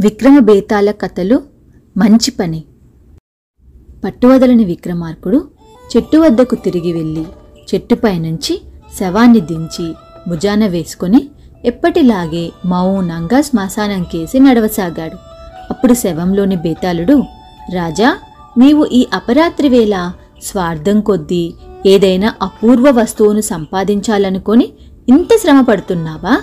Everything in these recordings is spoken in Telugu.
విక్రమ బేతాల కథలు మంచి పని. పట్టువదలని విక్రమార్కుడు చెట్టు వద్దకు తిరిగి వెళ్ళి చెట్టుపై నుంచి శవాన్ని దించి భుజాన వేసుకొని ఎప్పటిలాగే మౌనంగా శ్మశానం కేసి నడవసాగాడు. అప్పుడు శవంలోని బేతాళుడు రాజా నీవు ఈ అపరాత్రి వేళ స్వార్థం కొద్దీ ఏదైనా అపూర్వ వస్తువును సంపాదించాలనుకొని ఇంత శ్రమ పడుతున్నావా?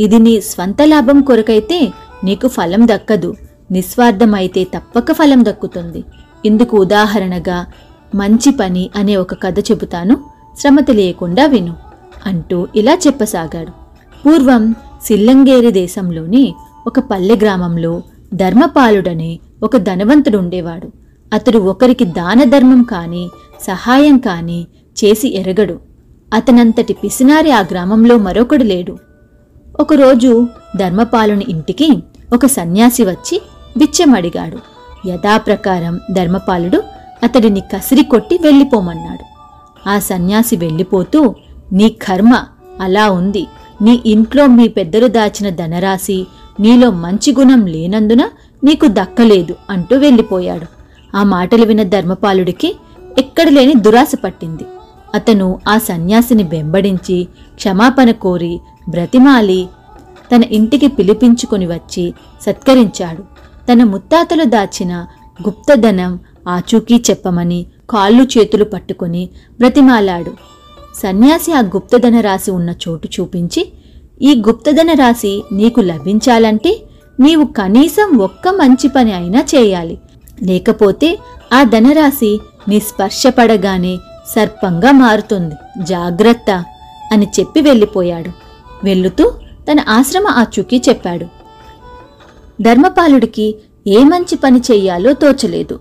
ఇది నీ స్వంత లాభం కొరకైతే నీకు ఫలం దక్కదు. నిస్వార్థమైతే తప్పక ఫలం దక్కుతుంది. ఇందుకు ఉదాహరణగా మంచి పని అనే ఒక కథ చెబుతాను. శ్రమ తెలియకుండా విను అంటూ ఇలా చెప్పసాగాడు. పూర్వం సిల్లంగేరి దేశంలోని ఒక పల్లె గ్రామంలో ధర్మపాలుడనే ఒక ధనవంతుడు ఉండేవాడు. అతడు ఒకరికి దాన ధర్మం కాని సహాయం కాని చేసి ఎరగడు. అతనంతటి పిసినారి ఆ గ్రామంలో మరొకడు లేడు. ఒకరోజు ధర్మపాలుని ఇంటికి ఒక సన్యాసి వచ్చి బిచ్చమడిగాడు. యథాప్రకారం ధర్మపాలుడు అతడిని కసిరి కొట్టి వెళ్ళిపోమన్నాడు. ఆ సన్యాసి వెళ్ళిపోతూ నీ కర్మ అలా ఉంది. నీ ఇంట్లో మీ పెద్దలు దాచిన ధనరాశి నీలో మంచి గుణం లేనందున నీకు దక్కలేదు అంటూ వెళ్ళిపోయాడు. ఆ మాటలు విన్న ధర్మపాలుడికి ఎక్కడ లేని దురాశ పట్టింది. అతను ఆ సన్యాసిని వెంబడించి క్షమాపణ కోరి బ్రతిమాలి తన ఇంటికి పిలిపించుకొని వచ్చి సత్కరించాడు. తన ముత్తాతలు దాచిన గుప్తధనం ఆచూకీ చెప్పమని కాళ్ళు చేతులు పట్టుకొని బ్రతిమాలాడు. సన్యాసి ఆ గుప్తధన రాశి ఉన్న చోటు చూపించి ఈ గుప్తధన రాశి నీకు లభించాలంటే నీవు కనీసం ఒక్క మంచి పని అయినా చేయాలి. లేకపోతే ఆ ధనరాశి నీ స్పర్శపడగానే సర్పంగా మారుతుంది. జాగ్రత్త అని చెప్పి వెళ్ళిపోయాడు. వెళ్ళుతూ తన ఆశ్రమ ఆచూకీ చెప్పాడు. ధర్మపాలుడికి ఏ మంచి పని చెయ్యాలో తోచలేదు.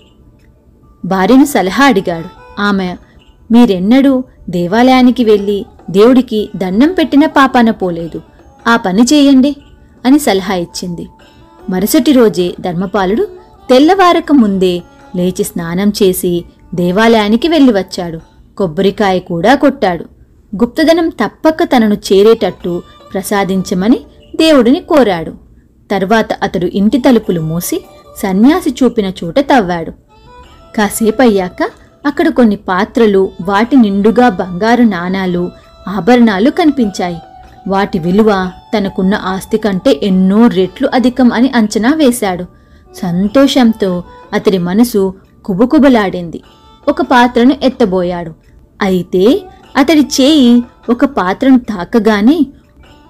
భార్యను సలహా అడిగాడు. ఆమె మీరెన్నడూ దేవాలయానికి వెళ్ళి దేవుడికి దండం పెట్టిన పాపాన పోలేదు. ఆ పని చేయండి అని సలహా ఇచ్చింది. మరుసటి రోజే ధర్మపాలుడు తెల్లవారక ముందే లేచి స్నానం చేసి దేవాలయానికి వెళ్ళి వచ్చాడు. కొబ్బరికాయ కూడా కొట్టాడు. గుప్తధనం తప్పక తనను చేరేటట్టు ప్రసాదించమని దేవుడిని కోరాడు. తర్వాత అతడు ఇంటి తలుపులు మూసి సన్యాసి చూపిన చోట తవ్వాడు. కాసేపయ్యాక అక్కడ కొన్ని పాత్రలు వాటి నిండుగా బంగారు నాణాలు ఆభరణాలు కనిపించాయి. వాటి విలువ తనకున్న ఆస్తి కంటే ఎన్నో రెట్లు అధికం అని అంచనా వేశాడు. సంతోషంతో అతడి మనసు కుబుకుబలాడింది. ఒక పాత్రను ఎత్తబోయాడు. అయితే అతడి చేయి ఒక పాత్రను తాకగానే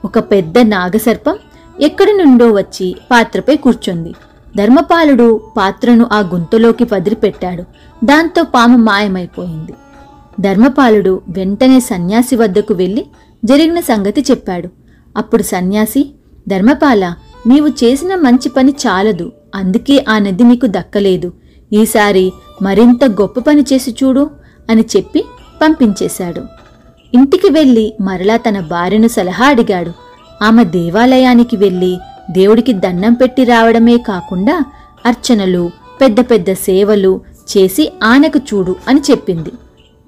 ఒక పెద్ద నాగసర్పం ఎక్కడి నుండో వచ్చి పాత్రపై కూర్చుంది. ధర్మపాలుడు పాత్రను ఆ గుంతలోకి వదిలిపెట్టాడు దాంతో పాము మాయమైపోయింది. ధర్మపాలుడు వెంటనే సన్యాసి వద్దకు వెళ్ళి జరిగిన సంగతి చెప్పాడు. అప్పుడు సన్యాసి ధర్మపాల నీవు చేసిన మంచి పని చాలదు. అందుకే ఆ నది నీకు దక్కలేదు. ఈసారి మరింత గొప్ప పని చేసి చూడు అని చెప్పి పంపించేశాడు. ఇంటికి వెళ్ళి మరలా తన భార్యను సలహా అడిగాడు. ఆమె దేవాలయానికి వెళ్ళి దేవుడికి దండం పెట్టి రావడమే కాకుండా అర్చనలు పెద్ద పెద్ద సేవలు చేసి ఆనకు చూడు అని చెప్పింది.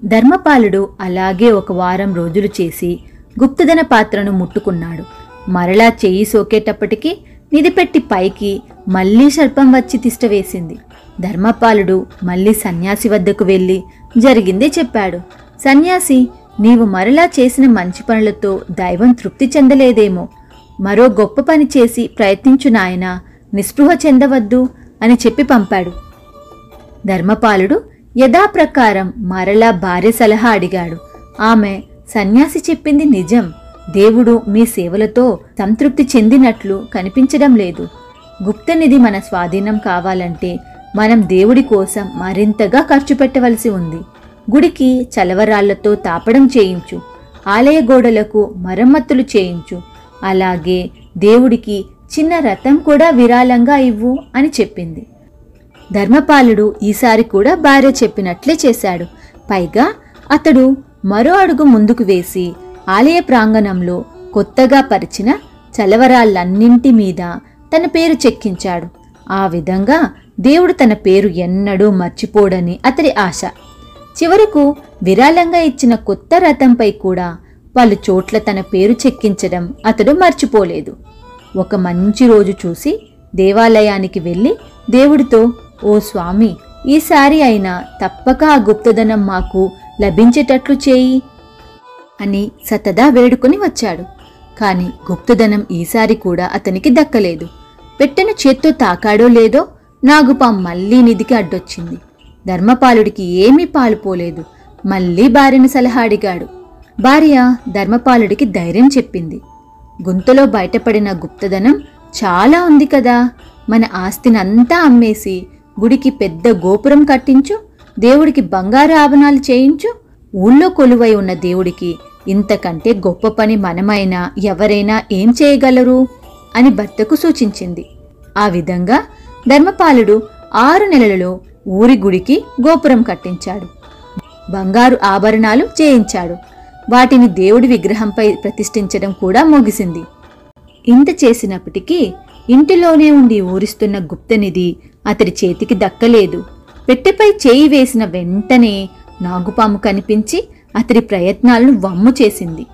ధర్మపాలుడు అలాగే ఒక వారం రోజులు చేసి గుప్తధన పాత్రను ముట్టుకున్నాడు. మరలా చెయ్యి సోకేటప్పటికి నిధిపెట్టి పైకి మళ్ళీ సర్పం వచ్చి తిష్టవేసింది ధర్మపాలుడు మళ్ళీ సన్యాసి వద్దకు వెళ్ళి జరిగిందే చెప్పాడు. సన్యాసి నీవు మరలా చేసిన మంచి పనులతో దైవం తృప్తి చెందలేదేమో. మరో గొప్ప పని చేసి ప్రయత్నించు నాయనా నిస్పృహ చెందవద్దు అని చెప్పి పంపాడు. ధర్మపాలుడు యథాప్రకారం మరలా భార్య సలహా అడిగాడు. ఆమె సన్యాసి చెప్పింది నిజం. దేవుడు మీ సేవలతో సంతృప్తి చెందినట్లు కనిపించడం లేదు. గుప్తనిధి మన స్వాధీనం కావాలంటే మనం దేవుడి కోసం మరింతగా ఖర్చు పెట్టవలసి ఉంది. గుడికి చలవరాళ్ళతో తాపడం చేయించు. ఆలయ గోడలకు మరమ్మతులు చేయించు. అలాగే దేవుడికి చిన్న రథం కూడా విరాళంగా ఇవ్వు అని చెప్పింది. ధర్మపాలుడు ఈసారి కూడా భార్య చెప్పినట్లే చేశాడు. పైగా అతడు మరో అడుగు ముందుకు వేసి ఆలయ ప్రాంగణంలో కొత్తగా పరిచిన చలవరాళ్ళన్నింటి మీద తన పేరు చెక్కించాడు. ఆ విధంగా దేవుడు తన పేరు ఎన్నడూ మర్చిపోడని అతడి ఆశ. చివరకు విరాళంగా ఇచ్చిన కొత్త రథంపై కూడా పలు చోట్ల తన పేరు చెక్కించడం అతడు మర్చిపోలేదు. ఒక మంచి రోజు చూసి దేవాలయానికి వెళ్ళి దేవుడితో ఓ స్వామి ఈసారి అయినా తప్పక ఆ గుప్తధనం మాకు లభించేటట్లు చేయి అని సతదా వేడుకొని వచ్చాడు. కాని గుప్తధనం ఈసారి కూడా అతనికి దక్కలేదు. పెట్టెను చేత్తో తాకాడో లేదో నాగుపాం మళ్ళీ నిధికి అడ్డొచ్చింది. ధర్మపాలుడికి ఏమీ పాలుపోలేదు మళ్ళీ భార్యను సలహా అడిగాడు. భార్య ధర్మపాలుడికి ధైర్యం చెప్పింది. గుంతలో బయటపడిన గుప్తధనం చాలా ఉంది కదా. మన ఆస్తినంతా అమ్మేసి గుడికి పెద్ద గోపురం కట్టించు దేవుడికి బంగారు ఆభరణాలు చేయించు. ఊళ్ళో కొలువై ఉన్న దేవుడికి ఇంతకంటే గొప్ప పని మనమైనా ఎవరైనా ఏం చేయగలరు? అని భర్తకు సూచించింది. ఆ విధంగా ధర్మపాలుడు ఆరు నెలలలో ఊరి గుడికి గోపురం కట్టించాడు. బంగారు ఆభరణాలు చేయించాడు. వాటిని దేవుడి విగ్రహంపై ప్రతిష్ఠించడం కూడా ముగిసింది. ఇంత చేసినప్పటికీ ఇంటిలోనే ఉండి ఊరిస్తున్న గుప్తనిధి అతడి చేతికి దక్కలేదు. పెట్టెపై చేయి వేసిన వెంటనే నాగుపాము కనిపించి అతడి ప్రయత్నాలను వమ్ము చేసింది.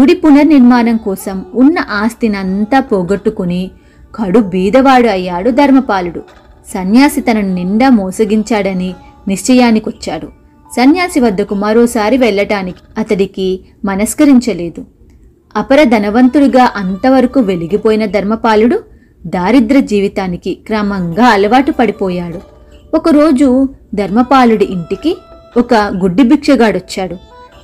గుడి పునర్నిర్మాణం కోసం ఉన్న ఆస్తినంతా పోగొట్టుకుని కడు బీదవాడు అయ్యాడు ధర్మపాలుడు. సన్యాసి తనను నిండా మోసగించాడని నిశ్చయానికొచ్చాడు. సన్యాసి వద్దకు మరోసారి వెళ్ళటానికి అతడికి మనస్కరించలేదు. అపర ధనవంతుడిగా అంతవరకు వెలిగిపోయిన ధర్మపాలుడు దారిద్ర జీవితానికి క్రమంగా అలవాటు పడిపోయాడు. ఒకరోజు ధర్మపాలుడి ఇంటికి ఒక గుడ్డి భిక్షగాడొచ్చాడు.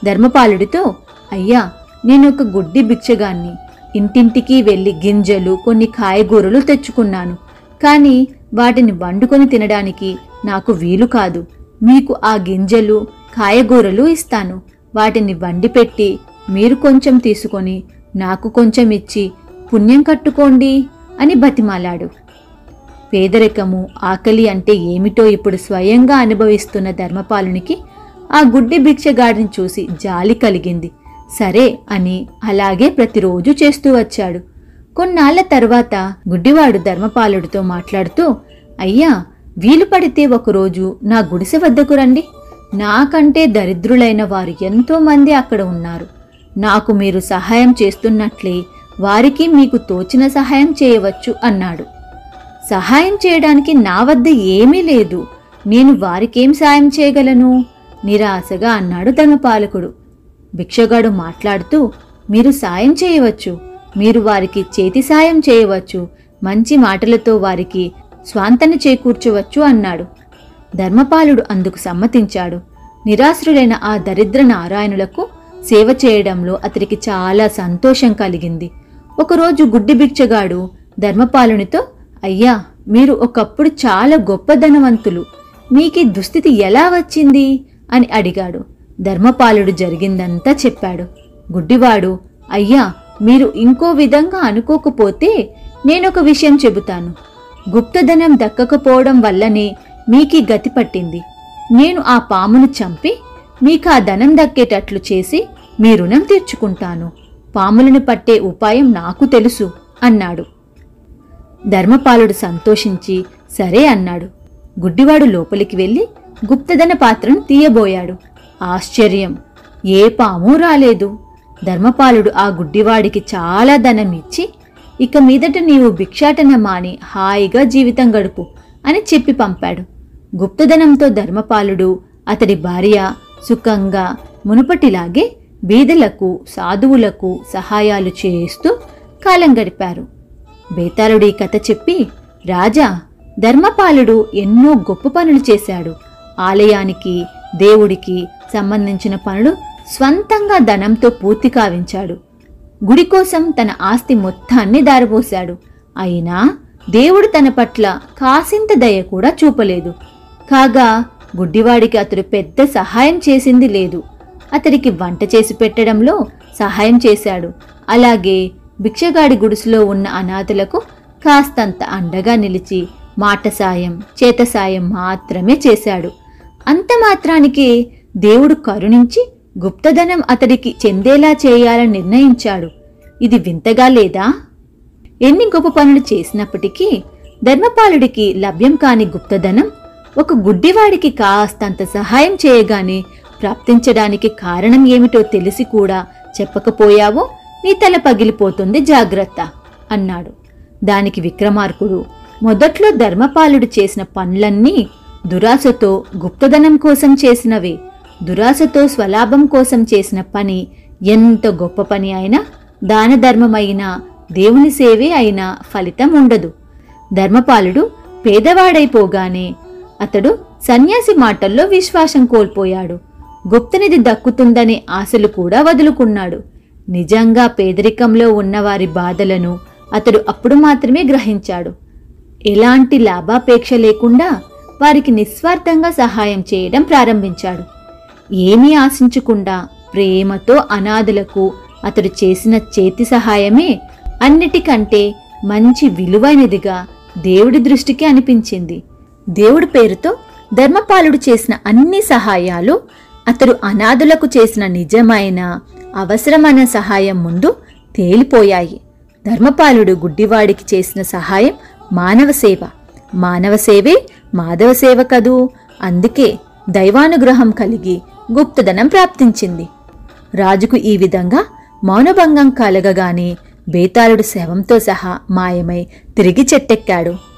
ధర్మపాలుడితో అయ్యా నేను ఒక గుడ్డి భిక్షగాన్ని. ఇంటింటికి వెళ్ళి గింజలు కొన్ని కాయగూరలు తెచ్చుకున్నాను. కానీ వాటిని వండుకొని తినడానికి నాకు వీలు కాదు. మీకు ఆ గింజలు కాయగూరలు ఇస్తాను. వాటిని వండిపెట్టి మీరు కొంచెం తీసుకొని నాకు కొంచెం ఇచ్చి పుణ్యం కట్టుకోండి అని బతిమాలాడు. పేదరికము ఆకలి అంటే ఏమిటో ఇప్పుడు స్వయంగా అనుభవిస్తున్న ధర్మపాలునికి ఆ గుడ్డి భిక్షగాడిని చూసి జాలి కలిగింది. సరే అని అలాగే ప్రతిరోజు చేస్తూ వచ్చాడు. కొన్నాళ్ళ తర్వాత గుడ్డివాడు ధర్మపాలుడితో మాట్లాడుతూ అయ్యా వీలు పడితే ఒకరోజు నా గుడిసె వద్దకు రండి. నాకంటే దరిద్రులైన వారు ఎంతో మంది అక్కడ ఉన్నారు. నాకు మీరు సహాయం చేస్తున్నట్లే వారికి మీకు తోచిన సహాయం చేయవచ్చు అన్నాడు. సహాయం చేయడానికి నా వద్ద ఏమీ లేదు. నేను వారికేం సాయం చేయగలను? నిరాశగా అన్నాడు ధర్మపాలకుడు. భిక్షగాడు మాట్లాడుతూ మీరు సాయం చేయవచ్చు. మీరు వారికి చేతి సాయం చేయవచ్చు. మంచి మాటలతో వారికి స్వాంతన చేకూర్చవచ్చు అన్నాడు. ధర్మపాలుడు అందుకు సమ్మతించాడు. నిరాశ్రులైన ఆ దరిద్ర నారాయణులకు సేవ చేయడంలో అతనికి చాలా సంతోషం కలిగింది. ఒకరోజు గుడ్డి భిక్షగాడు ధర్మపాలునితో అయ్యా మీరు ఒకప్పుడు చాలా గొప్ప ధనవంతులు. మీకీ దుస్థితి ఎలా వచ్చింది? అని అడిగాడు. ధర్మపాలుడు జరిగిందంతా చెప్పాడు. గుడ్డివాడు అయ్యా మీరు ఇంకో విధంగా అనుకోకపోతే నేనొక విషయం చెబుతాను. గుప్తధనం దక్కకపోవడం వల్లనే మీకీ గతి పట్టింది. నేను ఆ పామును చంపి మీకు ఆ ధనం దక్కేటట్లు చేసి మీ రుణం తీర్చుకుంటాను. పాములను పట్టే ఉపాయం నాకు తెలుసు అన్నాడు. ధర్మపాలుడు సంతోషించి సరే అన్నాడు. గుడ్డివాడు లోపలికి వెళ్ళి గుప్తధన పాత్రను తీయబోయాడు. ఆశ్చర్యం. ఏ పాము రాలేదు. ధర్మపాలుడు ఆ గుడ్డివాడికి చాలా ధనం ఇచ్చి ఇక మీదట నీవు భిక్షాటన మాని హాయిగా జీవితం గడుపు అని చెప్పి పంపాడు. గుప్తధనంతో ధర్మపాలుడు అతడి భార్య సుఖంగా మునుపటిలాగే బీదలకు సాధువులకు సహాయాలు చేస్తూ కాలం గడిపారు. బేతాళుడు ఈ కథ చెప్పి రాజా ధర్మపాలుడు ఎన్నో గొప్ప పనులు చేశాడు. ఆలయానికి దేవుడికి సంబంధించిన పనులు స్వంతంగా ధనంతో పూర్తి కావించాడు. గుడి కోసం తన ఆస్తి మొత్తాన్ని దారపోశాడు. అయినా దేవుడు తన పట్ల కాసింత దయ కూడా చూపలేదు. కాగా గుడ్డివాడికి అతడు పెద్ద సహాయం చేసింది లేదు. అతడికి వంట చేసి పెట్టడంలో సహాయం చేశాడు. అలాగే భిక్షగాడి గుడిసులో ఉన్న అనాథలకు కాస్తంత అండగా నిలిచి మాట సాయం చేత సాయం మాత్రమే చేశాడు. అంత మాత్రానికి దేవుడు కరుణించి గుప్తధనం అతడికి చెందేలా చేయాలని నిర్ణయించాడు. ఇది వింతగా లేదా? ఎన్ని గొప్ప పనులు చేసినప్పటికీ ధర్మపాలుడికి లభ్యం కాని గుప్తధనం ఒక గుడ్డివాడికి కాస్తంత సహాయం చేయగానే ప్రాప్తించడానికి కారణం ఏమిటో తెలిసి కూడా చెప్పకపోయావో నీ తల పగిలిపోతుంది జాగ్రత్త అన్నాడు. దానికి విక్రమార్కుడు మొదట్లో ధర్మపాలుడు చేసిన పనులన్నీ దురాశతో గుప్తధనం కోసం చేసినవే. దురాశతో స్వలాభం కోసం చేసిన పని ఎంత గొప్ప పని అయినా దాన ధర్మమైనా దేవుని సేవే అయినా ఫలితం ఉండదు. ధర్మపాలుడు పేదవాడైపోగానే అతడు సన్యాసి మాటల్లో విశ్వాసం కోల్పోయాడు. గుప్తనిధి దక్కుతుందనే ఆశలు కూడా వదులుకున్నాడు. నిజంగా పేదరికంలో ఉన్నవారి బాధలను అతడు అప్పుడు మాత్రమే గ్రహించాడు. ఎలాంటి లాభాపేక్ష లేకుండా వారికి నిస్వార్థంగా సహాయం చేయడం ప్రారంభించాడు. ఏమీ ఆశించకుండా ప్రేమతో అనాథులకు అతడు చేసిన చేతి సహాయమే అన్నిటికంటే మంచి విలువైనదిగా దేవుడి దృష్టికి అనిపించింది. దేవుడి పేరుతో ధర్మపాలుడు చేసిన అన్ని సహాయాలు అతడు అనాథులకు చేసిన నిజమైన అవసరమైన సహాయం ముందు తేలిపోయాయి. ధర్మపాలుడు గుడ్డివాడికి చేసిన సహాయం మానవ సేవ. మానవ సేవే మాధవ సేవ కదూ. అందుకే దైవానుగ్రహం కలిగి గుప్తధనం ప్రాప్తించింది. రాజుకు ఈ విధంగా మౌనభంగం కలగగానే బేతాళుడు శవంతో సహా మాయమై తిరిగి చెట్టెక్కాడు.